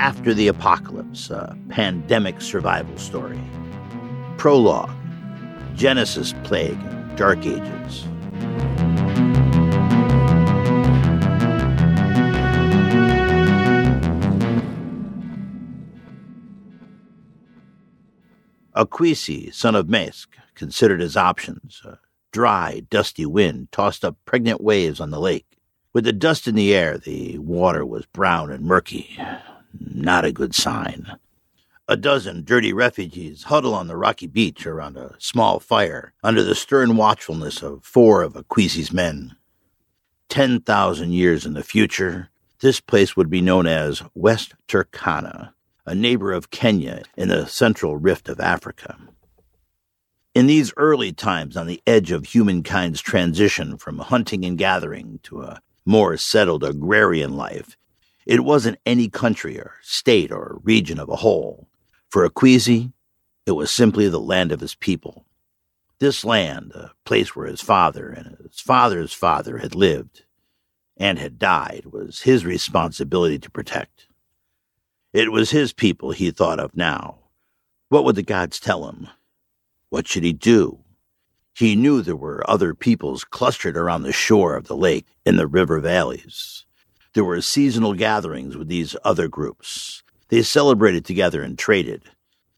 After the Apocalypse, a pandemic survival story. Prologue Genesis Plague, Dark Ages. Akwesi, son of Maesk, considered his options. A dry, dusty wind tossed up pregnant waves on the lake. With the dust in the air, the water was brown and murky. Not a good sign. A dozen dirty refugees huddle on the rocky beach around a small fire under the stern watchfulness of four of Akwesi's men. Ten thousand years in the future, this place would be known as West Turkana, a neighbor of Kenya in the central rift of Africa. In these early times, on the edge of humankind's transition from hunting and gathering to a more settled agrarian life, it wasn't any country or state or region of a whole. For Akwesi, it was simply the land of his people. This land, a place where his father and his father's father had lived and had died, was his responsibility to protect. It was his people he thought of now. What would the gods tell him? What should he do? He knew there were other peoples clustered around the shore of the lake in the river valleys. There were seasonal gatherings with these other groups. They celebrated together and traded.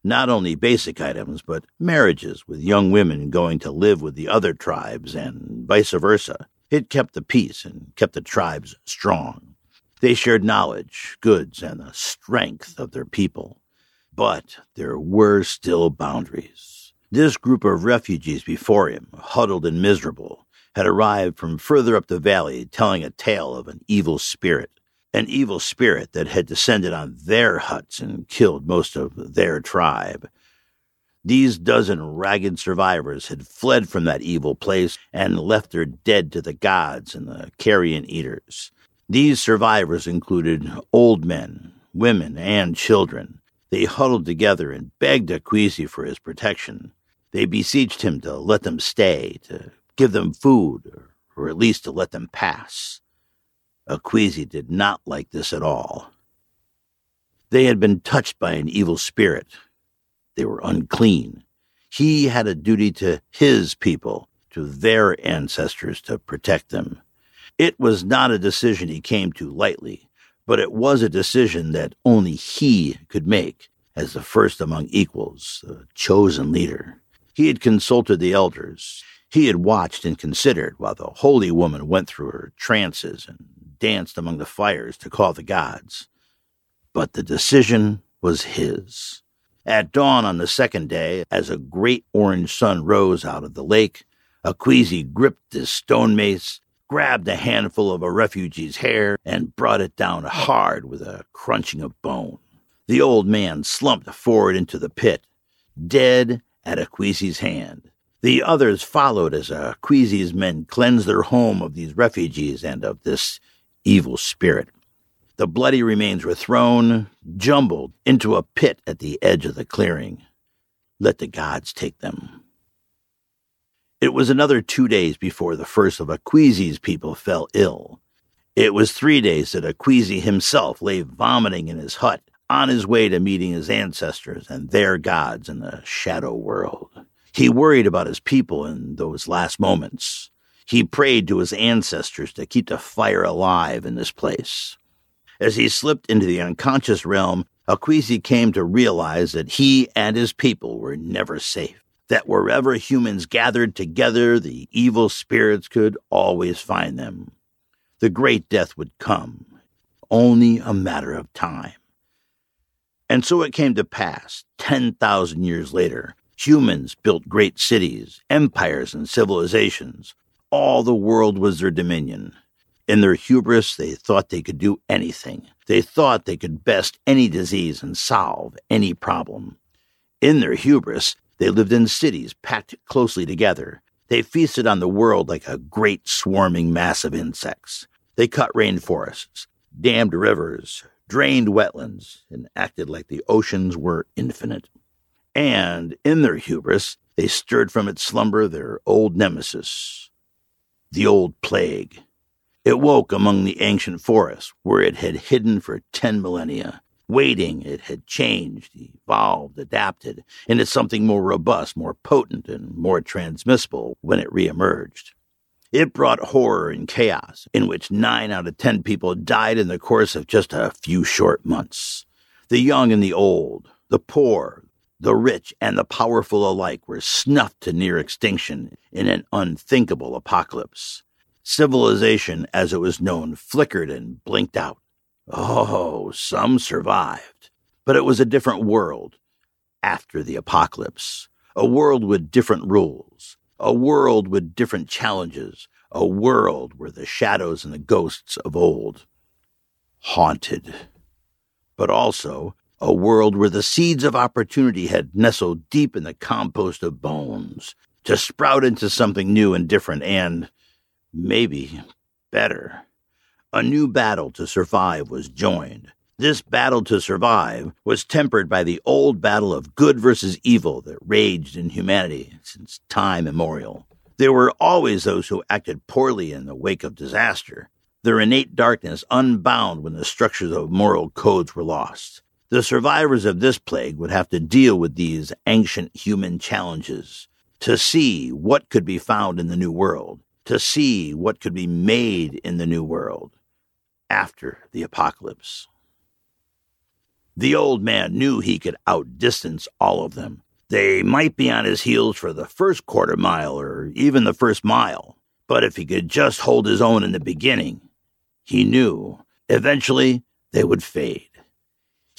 Not only basic items, but marriages with young women going to live with the other tribes and vice versa. It kept the peace and kept the tribes strong. They shared knowledge, goods, and the strength of their people. But there were still boundaries. This group of refugees before him, huddled and miserable, had arrived from further up the valley telling a tale of an evil spirit. An evil spirit that had descended on their huts and killed most of their tribe. These dozen ragged survivors had fled from that evil place and left their dead to the gods and the carrion eaters. These survivors included old men, women, and children. They huddled together and begged Akwesi for his protection. They beseeched him to let them stay, to give them food, or, or at least to let them pass. Akwesi did not like this at all. They had been touched by an evil spirit. They were unclean. He had a duty to his people, to their ancestors, to protect them. It was not a decision he came to lightly, but it was a decision that only he could make as the first among equals, the chosen leader. He had consulted the elders. He had watched and considered while the holy woman went through her trances and danced among the fires to call the gods. But the decision was his. At dawn on the second day, as a great orange sun rose out of the lake, Akwesi gripped his stone mace grabbed a handful of a refugee's hair and brought it down hard with a crunching of bone. The old man slumped forward into the pit, dead at Akwesi's hand. The others followed as Akwesi's men cleansed their home of these refugees and of this evil spirit. The bloody remains were thrown, jumbled, into a pit at the edge of the clearing. Let the gods take them. It was another two days before the first of Akwesi's people fell ill. It was three days that Akwesi himself lay vomiting in his hut on his way to meeting his ancestors and their gods in the shadow world. He worried about his people in those last moments. He prayed to his ancestors to keep the fire alive in this place. As he slipped into the unconscious realm, Akwesi came to realize that he and his people were never safe that wherever humans gathered together, the evil spirits could always find them. The great death would come, only a matter of time. And so it came to pass, 10,000 years later, humans built great cities, empires, and civilizations. All the world was their dominion. In their hubris, they thought they could do anything. They thought they could best any disease and solve any problem. In their hubris, they lived in cities packed closely together. They feasted on the world like a great swarming mass of insects. They cut rainforests, dammed rivers, drained wetlands, and acted like the oceans were infinite. And in their hubris, they stirred from its slumber their old nemesis, the old plague. It woke among the ancient forests, where it had hidden for ten millennia. Waiting, it had changed, evolved, adapted into something more robust, more potent, and more transmissible when it reemerged. It brought horror and chaos, in which nine out of ten people died in the course of just a few short months. The young and the old, the poor, the rich, and the powerful alike were snuffed to near extinction in an unthinkable apocalypse. Civilization, as it was known, flickered and blinked out. Oh, some survived. But it was a different world after the apocalypse. A world with different rules. A world with different challenges. A world where the shadows and the ghosts of old haunted. But also a world where the seeds of opportunity had nestled deep in the compost of bones to sprout into something new and different and, maybe, better a new battle to survive was joined. This battle to survive was tempered by the old battle of good versus evil that raged in humanity since time immemorial. There were always those who acted poorly in the wake of disaster, their innate darkness unbound when the structures of moral codes were lost. The survivors of this plague would have to deal with these ancient human challenges to see what could be found in the new world, to see what could be made in the new world after the apocalypse. The old man knew he could outdistance all of them. They might be on his heels for the first quarter mile or even the first mile, but if he could just hold his own in the beginning, he knew eventually they would fade.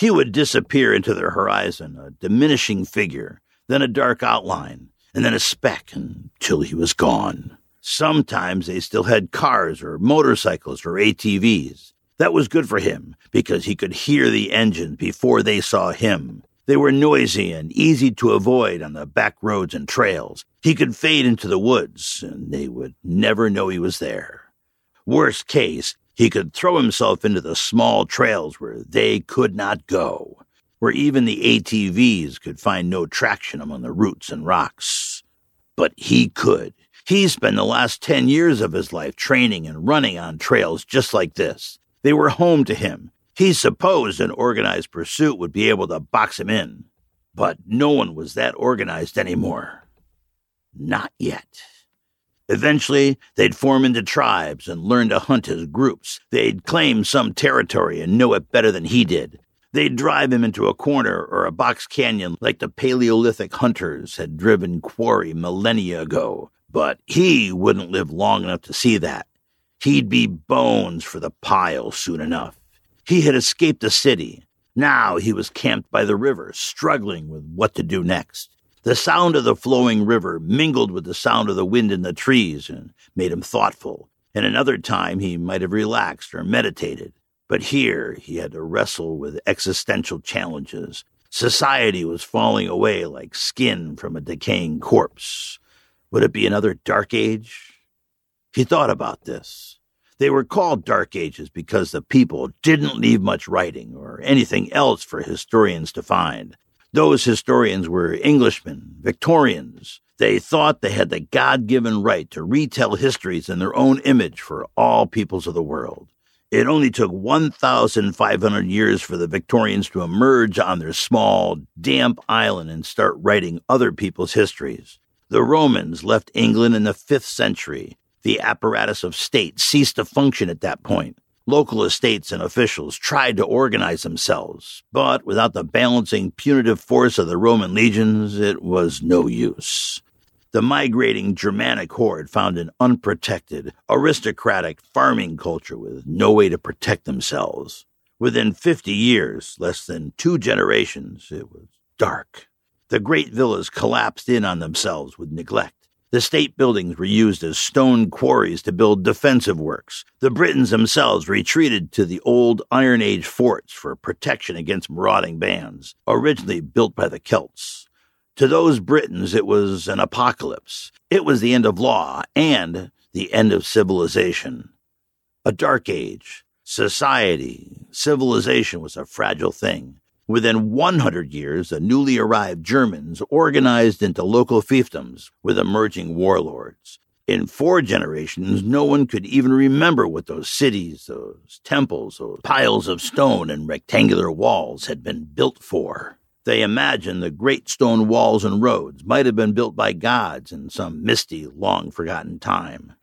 He would disappear into their horizon, a diminishing figure, then a dark outline, and then a speck until he was gone. Sometimes they still had cars or motorcycles or ATVs. That was good for him because he could hear the engines before they saw him. They were noisy and easy to avoid on the back roads and trails. He could fade into the woods and they would never know he was there. Worst case, he could throw himself into the small trails where they could not go, where even the ATVs could find no traction among the roots and rocks. But he could. He spent the last 10 years of his life training and running on trails just like this. They were home to him. He supposed an organized pursuit would be able to box him in. But no one was that organized anymore. Not yet. Eventually, they'd form into tribes and learn to hunt as groups. They'd claim some territory and know it better than he did. They'd drive him into a corner or a box canyon like the Paleolithic hunters had driven quarry millennia ago. But he wouldn't live long enough to see that. He'd be bones for the pile soon enough. He had escaped the city. Now he was camped by the river, struggling with what to do next. The sound of the flowing river mingled with the sound of the wind in the trees and made him thoughtful. And another time he might have relaxed or meditated. But here he had to wrestle with existential challenges. Society was falling away like skin from a decaying corpse. Would it be another dark age? He thought about this. They were called Dark Ages because the people didn't leave much writing or anything else for historians to find. Those historians were Englishmen, Victorians. They thought they had the God given right to retell histories in their own image for all peoples of the world. It only took 1,500 years for the Victorians to emerge on their small, damp island and start writing other people's histories. The Romans left England in the 5th century. The apparatus of state ceased to function at that point. Local estates and officials tried to organize themselves, but without the balancing punitive force of the Roman legions, it was no use. The migrating Germanic horde found an unprotected, aristocratic farming culture with no way to protect themselves. Within 50 years, less than two generations, it was dark. The great villas collapsed in on themselves with neglect. The state buildings were used as stone quarries to build defensive works. The Britons themselves retreated to the old Iron Age forts for protection against marauding bands, originally built by the Celts. To those Britons, it was an apocalypse. It was the end of law and the end of civilization. A dark age. Society, civilization was a fragile thing. Within 100 years, the newly arrived Germans organized into local fiefdoms with emerging warlords. In four generations, no one could even remember what those cities, those temples, those piles of stone and rectangular walls had been built for. They imagined the great stone walls and roads might have been built by gods in some misty, long forgotten time.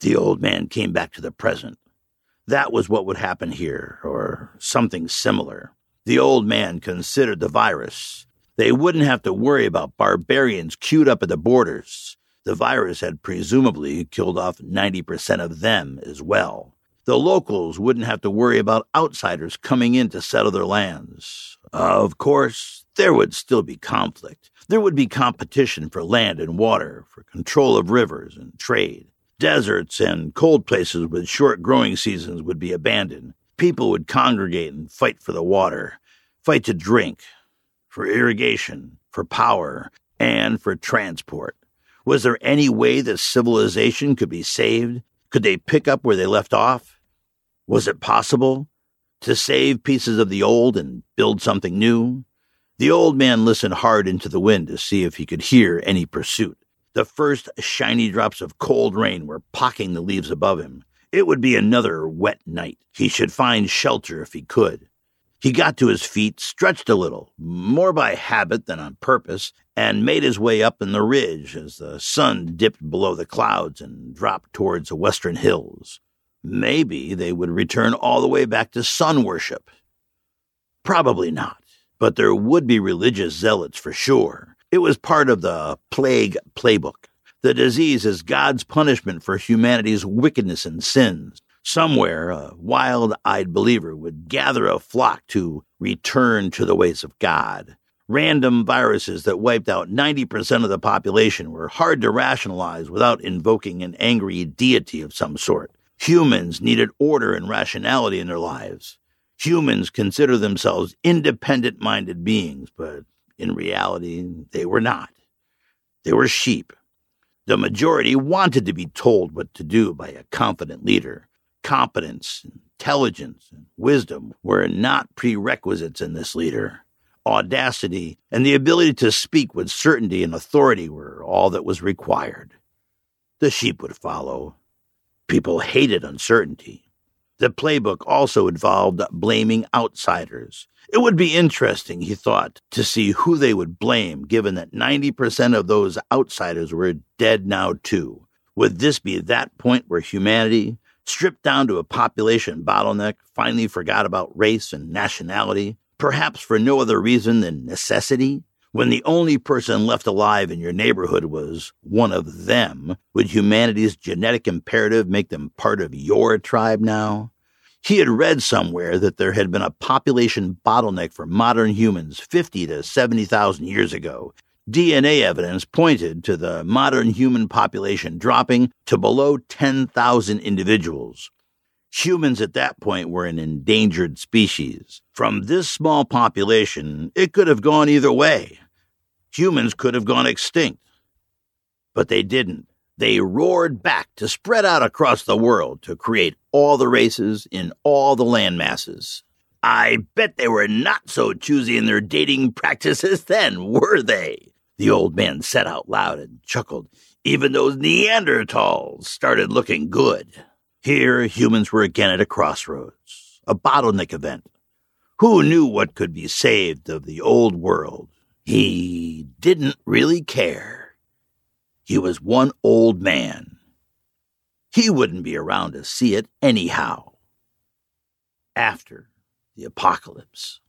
The old man came back to the present. That was what would happen here, or something similar. The old man considered the virus. They wouldn't have to worry about barbarians queued up at the borders. The virus had presumably killed off 90% of them as well. The locals wouldn't have to worry about outsiders coming in to settle their lands. Of course, there would still be conflict. There would be competition for land and water, for control of rivers and trade. Deserts and cold places with short growing seasons would be abandoned. People would congregate and fight for the water, fight to drink, for irrigation, for power, and for transport. Was there any way that civilization could be saved? Could they pick up where they left off? Was it possible to save pieces of the old and build something new? The old man listened hard into the wind to see if he could hear any pursuit. The first shiny drops of cold rain were pocking the leaves above him. It would be another wet night. He should find shelter if he could. He got to his feet, stretched a little, more by habit than on purpose, and made his way up in the ridge as the sun dipped below the clouds and dropped towards the western hills. Maybe they would return all the way back to sun worship. Probably not, but there would be religious zealots for sure. It was part of the plague playbook. The disease is God's punishment for humanity's wickedness and sins. Somewhere, a wild eyed believer would gather a flock to return to the ways of God. Random viruses that wiped out 90% of the population were hard to rationalize without invoking an angry deity of some sort. Humans needed order and rationality in their lives. Humans consider themselves independent minded beings, but in reality, they were not. They were sheep. The majority wanted to be told what to do by a confident leader. Competence, intelligence, and wisdom were not prerequisites in this leader. Audacity and the ability to speak with certainty and authority were all that was required. The sheep would follow. People hated uncertainty. The playbook also involved blaming outsiders. It would be interesting, he thought, to see who they would blame, given that 90% of those outsiders were dead now, too. Would this be that point where humanity, stripped down to a population bottleneck, finally forgot about race and nationality, perhaps for no other reason than necessity? When the only person left alive in your neighborhood was one of them, would humanity's genetic imperative make them part of your tribe now? He had read somewhere that there had been a population bottleneck for modern humans 50 to 70,000 years ago, DNA evidence pointed to the modern human population dropping to below 10,000 individuals. Humans at that point were an endangered species. From this small population, it could have gone either way. Humans could have gone extinct. But they didn't. They roared back to spread out across the world to create all the races in all the land masses. I bet they were not so choosy in their dating practices then, were they? The old man said out loud and chuckled. Even those Neanderthals started looking good. Here, humans were again at a crossroads, a bottleneck event. Who knew what could be saved of the old world? He didn't really care. He was one old man. He wouldn't be around to see it anyhow. After the apocalypse.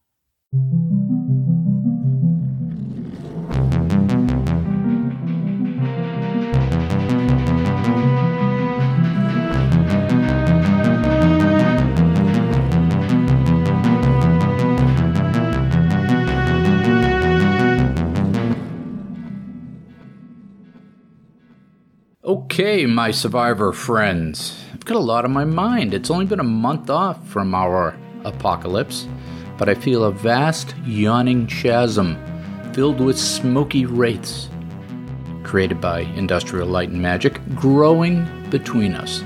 Okay, my survivor friends. I've got a lot on my mind. It's only been a month off from our apocalypse, but I feel a vast, yawning chasm filled with smoky wraiths, created by industrial light and magic, growing between us.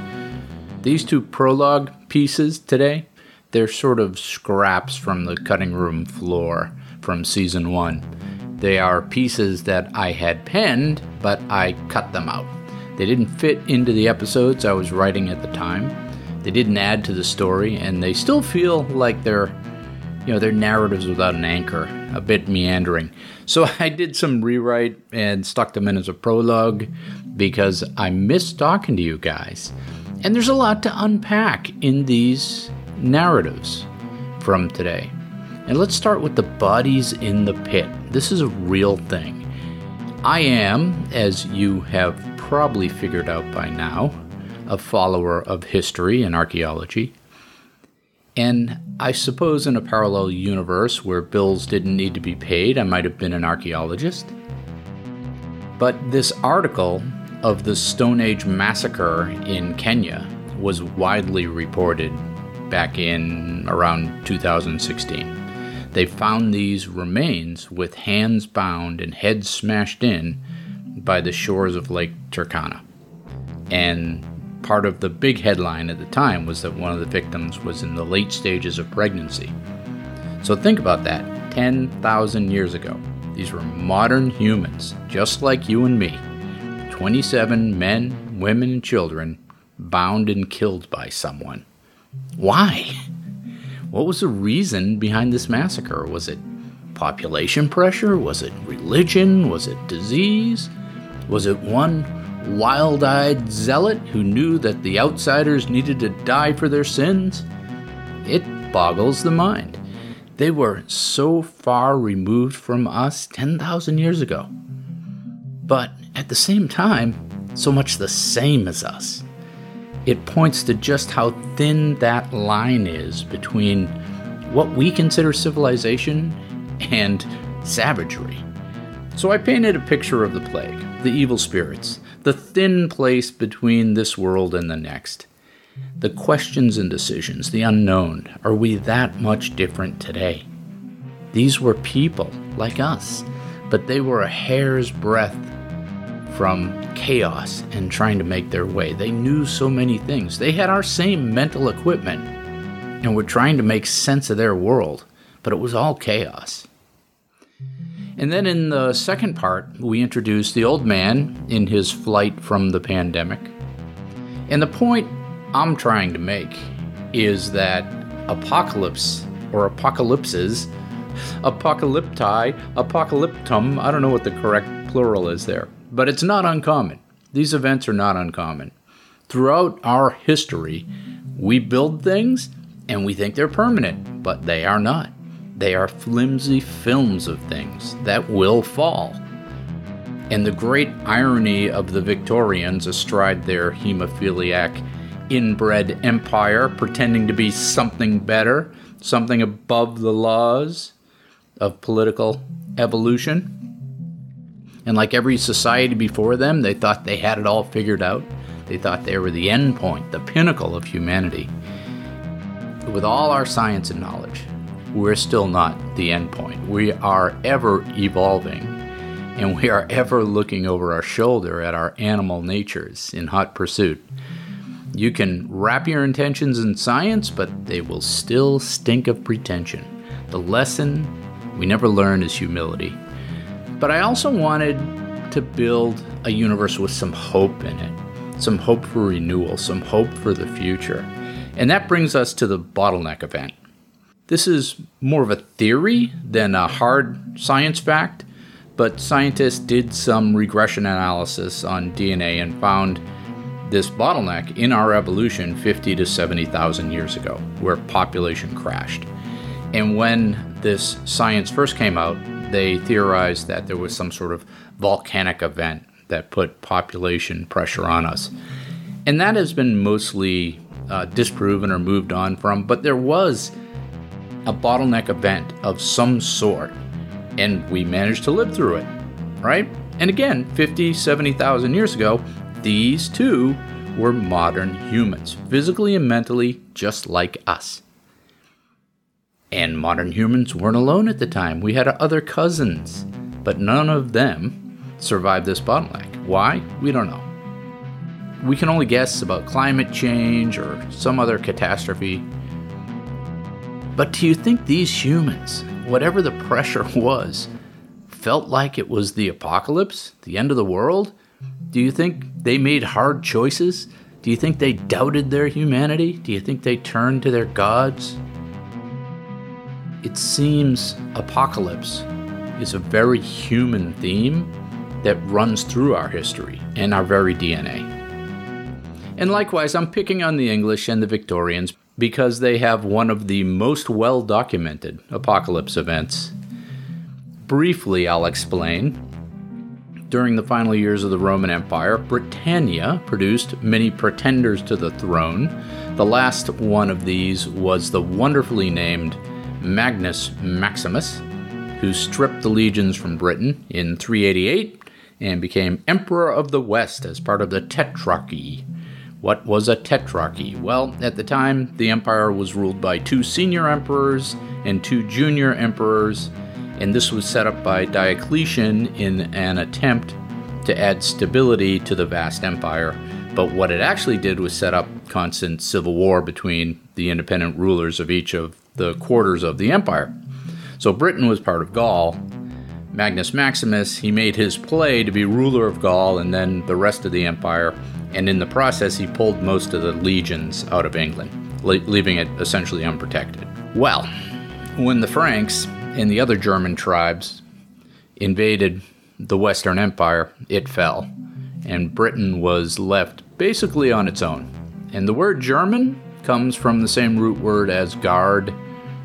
These two prologue pieces today, they're sort of scraps from the cutting room floor from season one. They are pieces that I had penned, but I cut them out They didn't fit into the episodes I was writing at the time. They didn't add to the story, and they still feel like they're, you know, they're narratives without an anchor, a bit meandering. So I did some rewrite and stuck them in as a prologue because I miss talking to you guys. And there's a lot to unpack in these narratives from today. And let's start with the bodies in the pit. This is a real thing. I am, as you have probably figured out by now, a follower of history and archaeology. And I suppose in a parallel universe where bills didn't need to be paid, I might have been an archaeologist. But this article of the Stone Age massacre in Kenya was widely reported back in around 2016. They found these remains with hands bound and heads smashed in by the shores of Lake Turkana. And part of the big headline at the time was that one of the victims was in the late stages of pregnancy. So think about that 10,000 years ago. These were modern humans, just like you and me. 27 men, women, and children bound and killed by someone. Why? What was the reason behind this massacre? Was it population pressure? Was it religion? Was it disease? Was it one wild eyed zealot who knew that the outsiders needed to die for their sins? It boggles the mind. They were so far removed from us 10,000 years ago. But at the same time, so much the same as us it points to just how thin that line is between what we consider civilization and savagery. So I painted a picture of the plague, the evil spirits, the thin place between this world and the next. The questions and decisions, the unknown. Are we that much different today? These were people like us, but they were a hair's breadth from chaos and trying to make their way. They knew so many things. They had our same mental equipment and were trying to make sense of their world, but it was all chaos. And then in the second part, we introduce the old man in his flight from the pandemic. And the point I'm trying to make is that apocalypse or apocalypses, apocalypti, apocalyptum, I don't know what the correct plural is there but it's not uncommon. These events are not uncommon. Throughout our history, we build things and we think they're permanent, but they are not. They are flimsy films of things that will fall. And the great irony of the Victorians astride their hemophiliac, inbred empire, pretending to be something better, something above the laws of political evolution, and like every society before them, they thought they had it all figured out. They thought they were the end point, the pinnacle of humanity. With all our science and knowledge, we're still not the end point. We are ever evolving, and we are ever looking over our shoulder at our animal natures in hot pursuit. You can wrap your intentions in science, but they will still stink of pretension. The lesson we never learn is humility. But I also wanted to build a universe with some hope in it, some hope for renewal, some hope for the future. And that brings us to the bottleneck event. This is more of a theory than a hard science fact, but scientists did some regression analysis on DNA and found this bottleneck in our evolution 50 to 70,000 years ago, where population crashed. And when this science first came out, they theorized that there was some sort of volcanic event that put population pressure on us. And that has been mostly uh, disproven or moved on from, but there was a bottleneck event of some sort, and we managed to live through it, right? And again, 50, 70,000 years ago, these two were modern humans, physically and mentally just like us. And modern humans weren't alone at the time. We had other cousins, but none of them survived this bottleneck. Why? We don't know. We can only guess about climate change or some other catastrophe. But do you think these humans, whatever the pressure was, felt like it was the apocalypse, the end of the world? Do you think they made hard choices? Do you think they doubted their humanity? Do you think they turned to their gods? It seems apocalypse is a very human theme that runs through our history and our very DNA. And likewise, I'm picking on the English and the Victorians because they have one of the most well documented apocalypse events. Briefly, I'll explain. During the final years of the Roman Empire, Britannia produced many pretenders to the throne. The last one of these was the wonderfully named Magnus Maximus, who stripped the legions from Britain in 388 and became Emperor of the West as part of the Tetrarchy. What was a tetrarchy? Well, at the time, the empire was ruled by two senior emperors and two junior emperors, and this was set up by Diocletian in an attempt to add stability to the vast empire. But what it actually did was set up constant civil war between the independent rulers of each of the quarters of the empire. So Britain was part of Gaul. Magnus Maximus, he made his play to be ruler of Gaul and then the rest of the empire and in the process, he pulled most of the legions out of England, leaving it essentially unprotected. Well, when the Franks and the other German tribes invaded the Western Empire, it fell, and Britain was left basically on its own. And the word German comes from the same root word as guard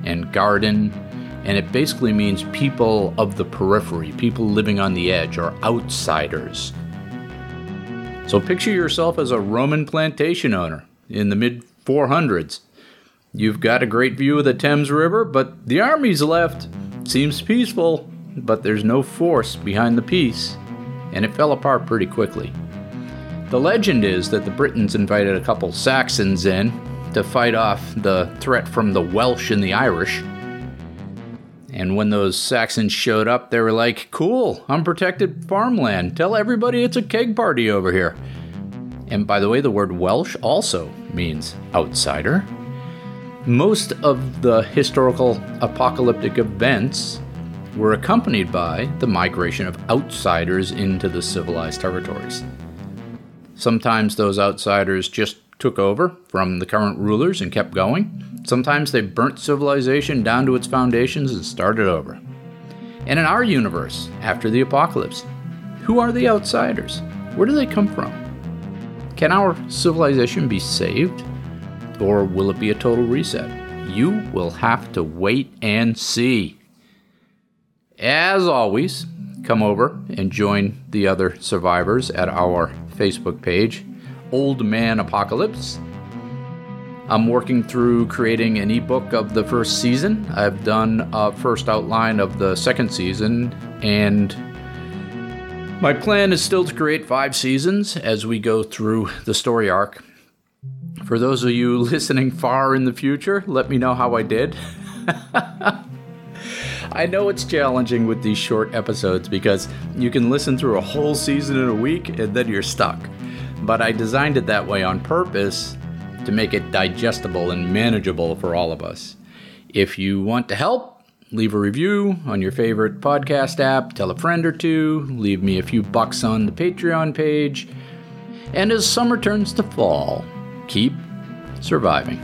and garden, and it basically means people of the periphery, people living on the edge, or outsiders. So picture yourself as a Roman plantation owner in the mid 400s. You've got a great view of the Thames River, but the army's left. Seems peaceful, but there's no force behind the peace, and it fell apart pretty quickly. The legend is that the Britons invited a couple Saxons in to fight off the threat from the Welsh and the Irish. And when those Saxons showed up, they were like, cool, unprotected farmland. Tell everybody it's a keg party over here. And by the way, the word Welsh also means outsider. Most of the historical apocalyptic events were accompanied by the migration of outsiders into the civilized territories. Sometimes those outsiders just took over from the current rulers and kept going. Sometimes they burnt civilization down to its foundations and started over. And in our universe, after the apocalypse, who are the outsiders? Where do they come from? Can our civilization be saved? Or will it be a total reset? You will have to wait and see. As always, come over and join the other survivors at our Facebook page, Old Man Apocalypse. I'm working through creating an ebook of the first season. I've done a first outline of the second season, and my plan is still to create five seasons as we go through the story arc. For those of you listening far in the future, let me know how I did. I know it's challenging with these short episodes because you can listen through a whole season in a week and then you're stuck. But I designed it that way on purpose to make it digestible and manageable for all of us. If you want to help, leave a review on your favorite podcast app, tell a friend or two, leave me a few bucks on the Patreon page. And as summer turns to fall, keep surviving.